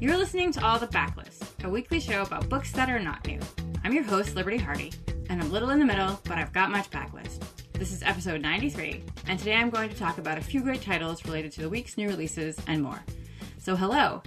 You're listening to All the Backlist, a weekly show about books that are not new. I'm your host, Liberty Hardy, and I'm little in the middle, but I've got much backlist. This is episode 93, and today I'm going to talk about a few great titles related to the week's new releases and more. So, hello.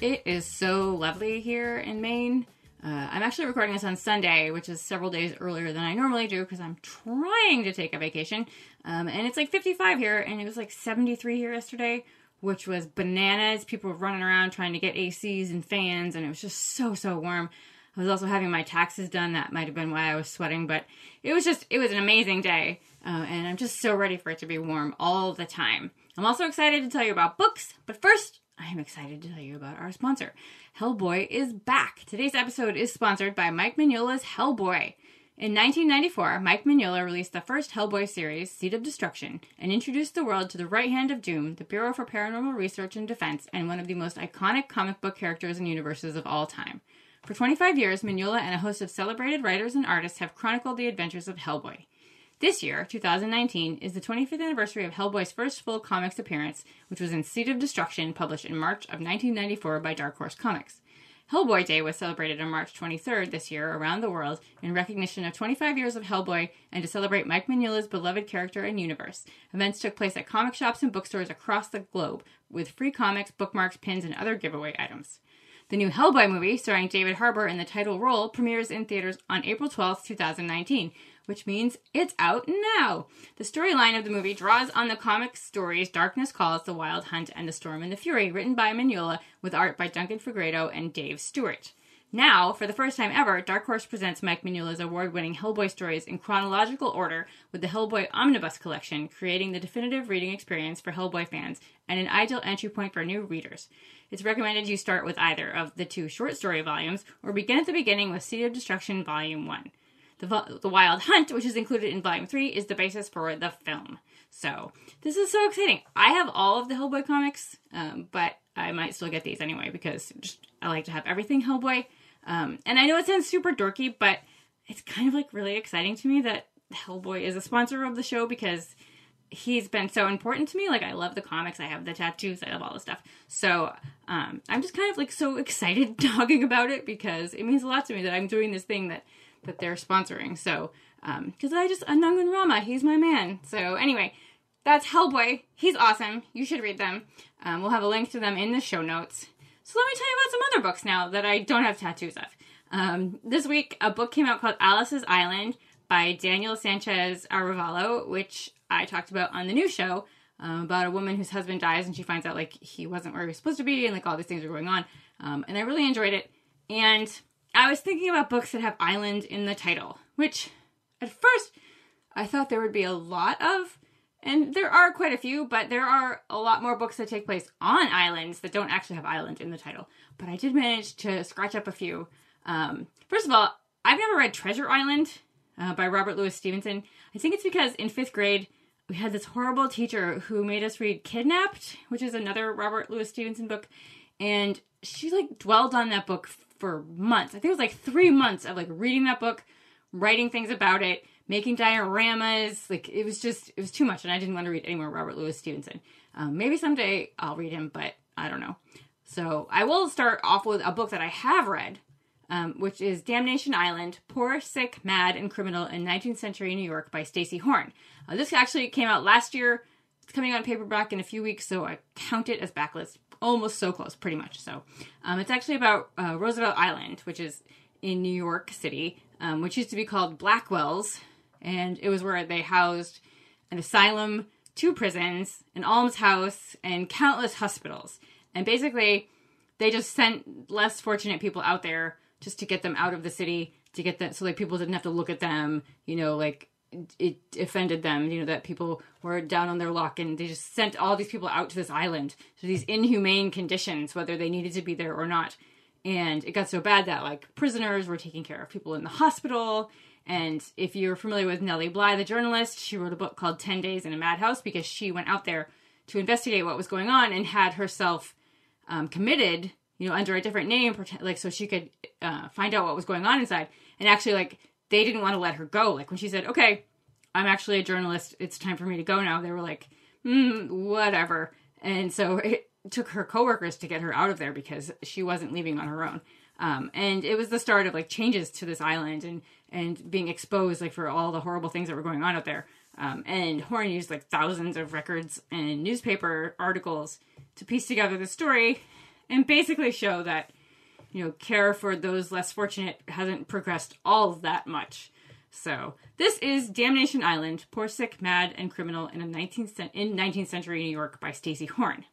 It is so lovely here in Maine. Uh, I'm actually recording this on Sunday, which is several days earlier than I normally do because I'm trying to take a vacation. Um, and it's like 55 here, and it was like 73 here yesterday, which was bananas. People were running around trying to get ACs and fans, and it was just so, so warm. I was also having my taxes done. That might have been why I was sweating, but it was just, it was an amazing day. Uh, and I'm just so ready for it to be warm all the time. I'm also excited to tell you about books, but first, I am excited to tell you about our sponsor. Hellboy is back. Today's episode is sponsored by Mike Mignola's Hellboy. In 1994, Mike Mignola released the first Hellboy series, Seed of Destruction, and introduced the world to the Right Hand of Doom, the Bureau for Paranormal Research and Defense, and one of the most iconic comic book characters and universes of all time. For 25 years, Mignola and a host of celebrated writers and artists have chronicled the adventures of Hellboy. This year, 2019, is the 25th anniversary of Hellboy's first full comics appearance, which was in Seed of Destruction, published in March of 1994 by Dark Horse Comics. Hellboy Day was celebrated on March 23rd this year around the world in recognition of 25 years of Hellboy and to celebrate Mike Mignola's beloved character and universe. Events took place at comic shops and bookstores across the globe with free comics, bookmarks, pins, and other giveaway items. The new Hellboy movie, starring David Harbour in the title role, premieres in theaters on April 12, 2019, which means it's out now. The storyline of the movie draws on the comic stories Darkness Calls, The Wild Hunt, and The Storm and the Fury, written by Mignola, with art by Duncan Fegredo and Dave Stewart. Now, for the first time ever, Dark Horse presents Mike Mignola's award winning Hellboy stories in chronological order with the Hellboy Omnibus Collection, creating the definitive reading experience for Hellboy fans and an ideal entry point for new readers. It's recommended you start with either of the two short story volumes or begin at the beginning with Seed of Destruction Volume 1. The, the Wild Hunt, which is included in Volume 3, is the basis for the film. So, this is so exciting. I have all of the Hellboy comics, um, but I might still get these anyway because just I like to have everything Hellboy. Um, and I know it sounds super dorky, but it's kind of like really exciting to me that Hellboy is a sponsor of the show because he's been so important to me. Like I love the comics, I have the tattoos, I have all the stuff. So um, I'm just kind of like so excited talking about it because it means a lot to me that I'm doing this thing that that they're sponsoring. So because um, I just Anung Un Rama, he's my man. So anyway, that's Hellboy. He's awesome. You should read them. Um, we'll have a link to them in the show notes. So let me tell you about some other books now that I don't have tattoos of. Um, this week, a book came out called Alice's Island by Daniel Sanchez Arevalo, which I talked about on the new show um, about a woman whose husband dies and she finds out like he wasn't where he was supposed to be and like all these things are going on. Um, and I really enjoyed it. And I was thinking about books that have island in the title, which at first I thought there would be a lot of. And there are quite a few, but there are a lot more books that take place on islands that don't actually have island in the title. But I did manage to scratch up a few. Um, first of all, I've never read Treasure Island uh, by Robert Louis Stevenson. I think it's because in fifth grade, we had this horrible teacher who made us read Kidnapped, which is another Robert Louis Stevenson book, and she like dwelled on that book for months. I think it was like three months of like reading that book, writing things about it, making dioramas. Like it was just it was too much, and I didn't want to read any more Robert Louis Stevenson. Um, maybe someday I'll read him, but I don't know. So I will start off with a book that I have read, um, which is Damnation Island: Poor, Sick, Mad, and Criminal in 19th Century New York by Stacy Horn. Uh, this actually came out last year. It's coming out paperback in a few weeks, so I count it as backlist. Almost so close, pretty much. So um, it's actually about uh, Roosevelt Island, which is in New York City, um, which used to be called Blackwell's, and it was where they housed an asylum, two prisons, an almshouse, and countless hospitals. And basically, they just sent less fortunate people out there just to get them out of the city, to get them so like people didn't have to look at them, you know, like it offended them, you know, that people were down on their luck and they just sent all these people out to this island to these inhumane conditions, whether they needed to be there or not. And it got so bad that like prisoners were taking care of people in the hospital. And if you're familiar with Nellie Bly, the journalist, she wrote a book called 10 Days in a Madhouse because she went out there to investigate what was going on and had herself um, committed, you know, under a different name, like so she could uh, find out what was going on inside. And actually, like, they didn't want to let her go. Like when she said, "Okay, I'm actually a journalist. It's time for me to go now." They were like, mm, "Whatever." And so it, took her coworkers to get her out of there because she wasn't leaving on her own. Um, and it was the start of like changes to this island and and being exposed like for all the horrible things that were going on out there. Um, and Horn used like thousands of records and newspaper articles to piece together the story and basically show that you know care for those less fortunate hasn't progressed all that much. So this is Damnation Island: Poor, Sick, Mad, and Criminal in a 19th in 19th century New York by Stacy Horn.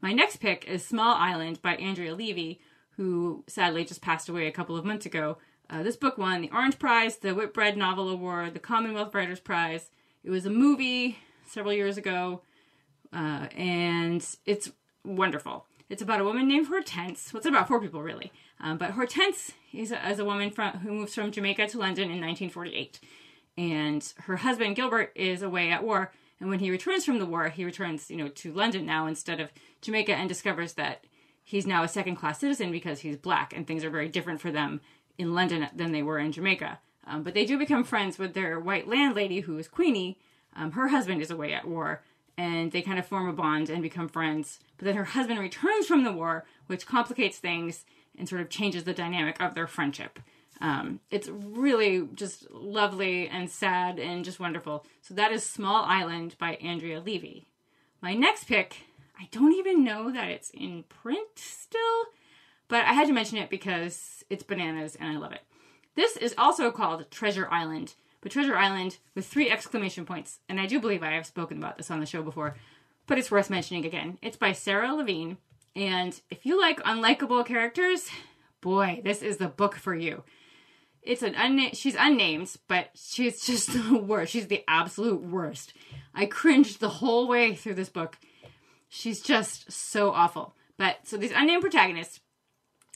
My next pick is Small Island by Andrea Levy, who sadly just passed away a couple of months ago. Uh, this book won the Orange Prize, the Whitbread Novel Award, the Commonwealth Writers Prize. It was a movie several years ago, uh, and it's wonderful. It's about a woman named Hortense. Well, it's about four people, really. Um, but Hortense is a, is a woman from, who moves from Jamaica to London in 1948. And her husband, Gilbert, is away at war. And when he returns from the war, he returns, you know, to London now instead of Jamaica and discovers that he's now a second class citizen because he's black and things are very different for them in London than they were in Jamaica. Um, but they do become friends with their white landlady who is Queenie. Um, her husband is away at war and they kind of form a bond and become friends. But then her husband returns from the war, which complicates things and sort of changes the dynamic of their friendship. Um, it's really just lovely and sad and just wonderful. So that is Small Island by Andrea Levy. My next pick, I don't even know that it's in print still, but I had to mention it because it's bananas and I love it. This is also called Treasure Island, but Treasure Island with three exclamation points, and I do believe I have spoken about this on the show before, but it's worth mentioning again. It's by Sara Levine, and if you like unlikable characters, boy, this is the book for you. It's an unnamed, she's unnamed, but she's just the worst. She's the absolute worst. I cringed the whole way through this book. She's just so awful. But so these unnamed protagonists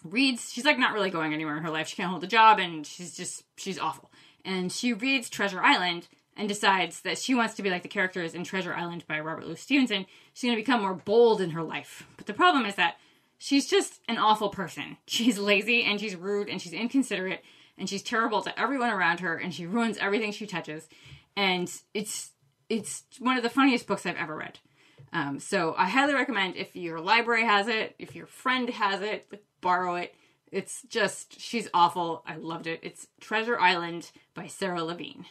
reads, she's like not really going anywhere in her life. She can't hold a job and she's just, she's awful. And she reads Treasure Island and decides that she wants to be like the characters in Treasure Island by Robert Louis Stevenson. She's going to become more bold in her life. But the problem is that she's just an awful person. She's lazy and she's rude and she's inconsiderate and she's terrible to everyone around her and she ruins everything she touches and it's it's one of the funniest books i've ever read um, so i highly recommend if your library has it if your friend has it borrow it it's just she's awful i loved it it's treasure island by sara levine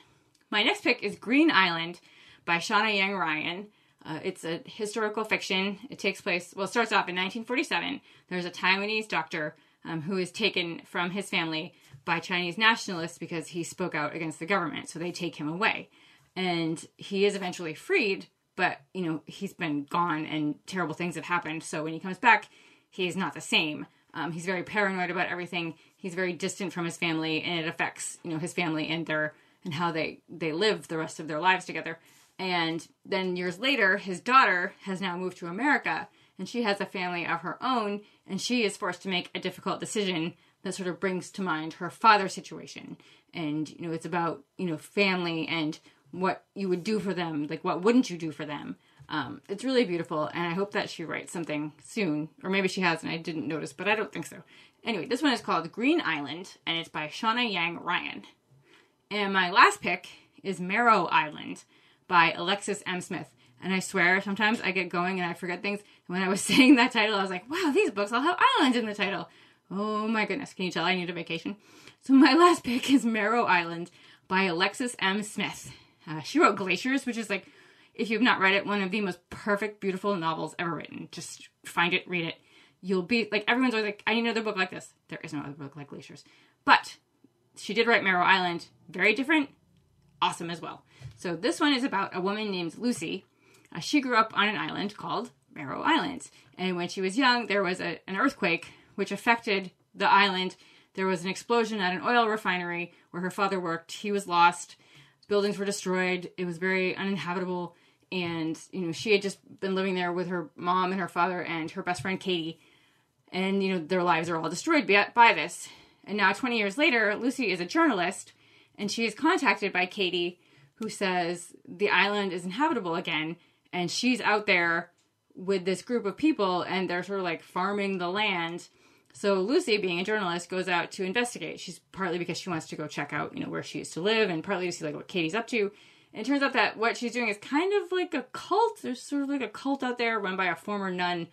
my next pick is green island by shawna yang ryan uh, it's a historical fiction. It takes place, well, it starts off in 1947. There's a Taiwanese doctor um, who is taken from his family by Chinese nationalists because he spoke out against the government. So they take him away. And he is eventually freed, but, you know, he's been gone and terrible things have happened. So when he comes back, he's not the same. Um, he's very paranoid about everything. He's very distant from his family, and it affects, you know, his family and their and how they they live the rest of their lives together. And then years later, his daughter has now moved to America, and she has a family of her own, and she is forced to make a difficult decision that sort of brings to mind her father's situation. And, you know, it's about, you know, family and what you would do for them, like what wouldn't you do for them. Um, it's really beautiful, and I hope that she writes something soon, or maybe she has and I didn't notice, but I don't think so. Anyway, this one is called Green Island, and it's by Shawna Yang Ryan. And my last pick is Marrow Island by Alexis M. Smith. And I swear, sometimes I get going and I forget things. When I was saying that title, I was like, wow, these books all have islands in the title. Oh my goodness, can you tell I need a vacation? So my last pick is Marrow Island by Alexis M. Smith. Uh, she wrote Glaciers, which is like, if you've not read it, one of the most perfect, beautiful novels ever written. Just find it, read it. You'll be like, everyone's always like, I need another book like this. There is no other book like Glaciers. But she did write Marrow Island. Very different, awesome as well. So this one is about a woman named Lucy. Uh, she grew up on an island called Marrow Island. And when she was young, there was a, an earthquake which affected the island. There was an explosion at an oil refinery where her father worked. He was lost. Buildings were destroyed. It was very uninhabitable. And, you know, she had just been living there with her mom and her father and her best friend Katie. And, you know, their lives are all destroyed by, by this. And now, 20 years later, Lucy is a journalist and she is contacted by Katie, who says the island is inhabitable again. And she's out there with this group of people and they're sort of like farming the land so Lucy, being a journalist, goes out to investigate. She's partly because she wants to go check out, you know, where she used to live, and partly to see like what Katie's up to. And it turns out that what she's doing is kind of like a cult. There's sort of like a cult out there run by a former nun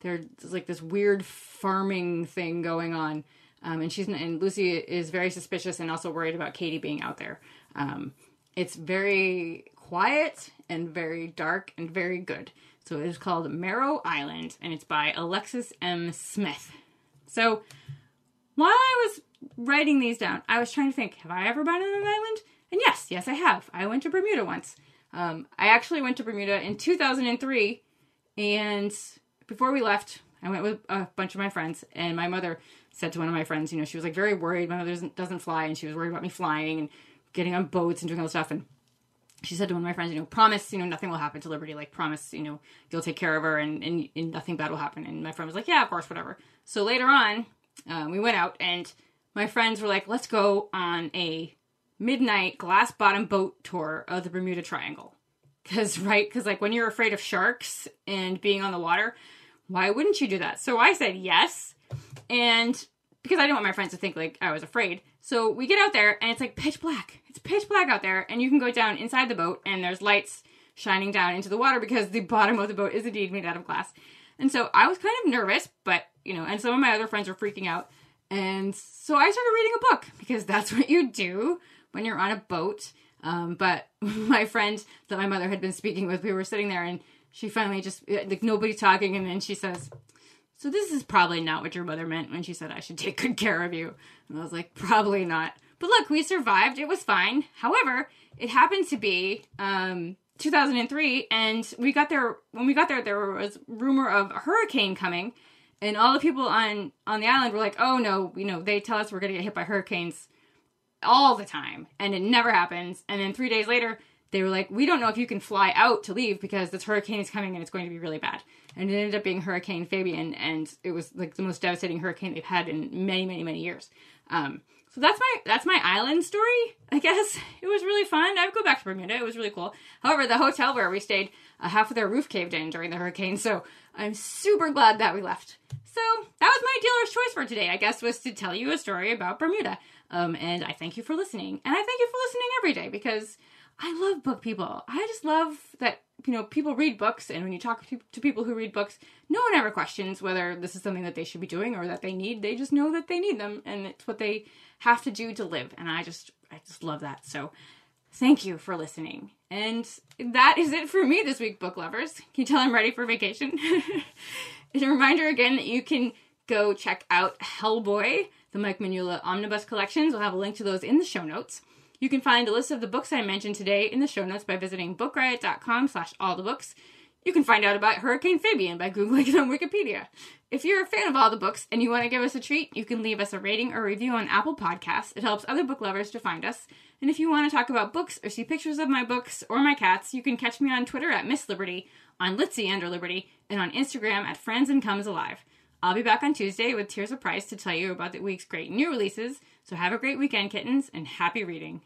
There's like this weird farming thing going on. Um, and she's and Lucy is very suspicious and also worried about Katie being out there. Um, it's very quiet and very dark and very good. So it is called Marrow Island, and it's by Alexis M. Smith. So while I was writing these down, I was trying to think: Have I ever been on an island? And yes, yes, I have. I went to Bermuda once. Um, I actually went to Bermuda in 2003, and before we left, I went with a bunch of my friends, and my mother said to one of my friends, you know, she was like very worried. My mother doesn't, doesn't fly, and she was worried about me flying and getting on boats and doing all this stuff. And she said to one of my friends, you know, promise, you know, nothing will happen to Liberty. Like, promise, you know, you'll take care of her and, and, and nothing bad will happen. And my friend was like, yeah, of course, whatever. So later on, um, we went out and my friends were like, let's go on a midnight glass bottom boat tour of the Bermuda Triangle. Because, right, because like when you're afraid of sharks and being on the water, why wouldn't you do that? So I said yes. And because I didn't want my friends to think like I was afraid. So we get out there and it's like pitch black. It's pitch black out there, and you can go down inside the boat and there's lights shining down into the water because the bottom of the boat is indeed made out of glass. And so I was kind of nervous, but you know, and some of my other friends were freaking out. And so I started reading a book because that's what you do when you're on a boat. Um, but my friend that my mother had been speaking with, we were sitting there and she finally just, like, nobody talking. And then she says, So this is probably not what your mother meant when she said I should take good care of you. And I was like, Probably not. But look, we survived. It was fine. However, it happened to be um, 2003, and we got there. When we got there, there was rumor of a hurricane coming, and all the people on on the island were like, "Oh no, you know, they tell us we're going to get hit by hurricanes all the time, and it never happens." And then three days later, they were like, "We don't know if you can fly out to leave because this hurricane is coming and it's going to be really bad." And it ended up being Hurricane Fabian, and it was like the most devastating hurricane they've had in many, many, many years. Um, so that's my that's my island story. I guess it was really fun. I would go back to Bermuda. It was really cool. However, the hotel where we stayed, uh, half of their roof caved in during the hurricane. So I'm super glad that we left. So that was my dealer's choice for today. I guess was to tell you a story about Bermuda. Um, and I thank you for listening. And I thank you for listening every day because I love book people. I just love that you know people read books, and when you talk to people who read books, no one ever questions whether this is something that they should be doing or that they need. They just know that they need them, and it's what they have to do to live. And I just I just love that. So thank you for listening. And that is it for me this week, book lovers. Can you tell I'm ready for vacation? and a reminder again that you can go check out Hellboy, the Mike Mignola Omnibus Collections. We'll have a link to those in the show notes. You can find a list of the books I mentioned today in the show notes by visiting bookriot.com slash all the books. You can find out about Hurricane Fabian by Googling it on Wikipedia. If you're a fan of all the books and you want to give us a treat, you can leave us a rating or review on Apple Podcasts. It helps other book lovers to find us. And if you want to talk about books or see pictures of my books or my cats, you can catch me on Twitter at Miss Liberty, on Litsy under Liberty, and on Instagram at Franzen Comes Alive. I'll be back on Tuesday with Tirzah Price to tell you about the week's great new releases. So have a great weekend, kittens, and happy reading.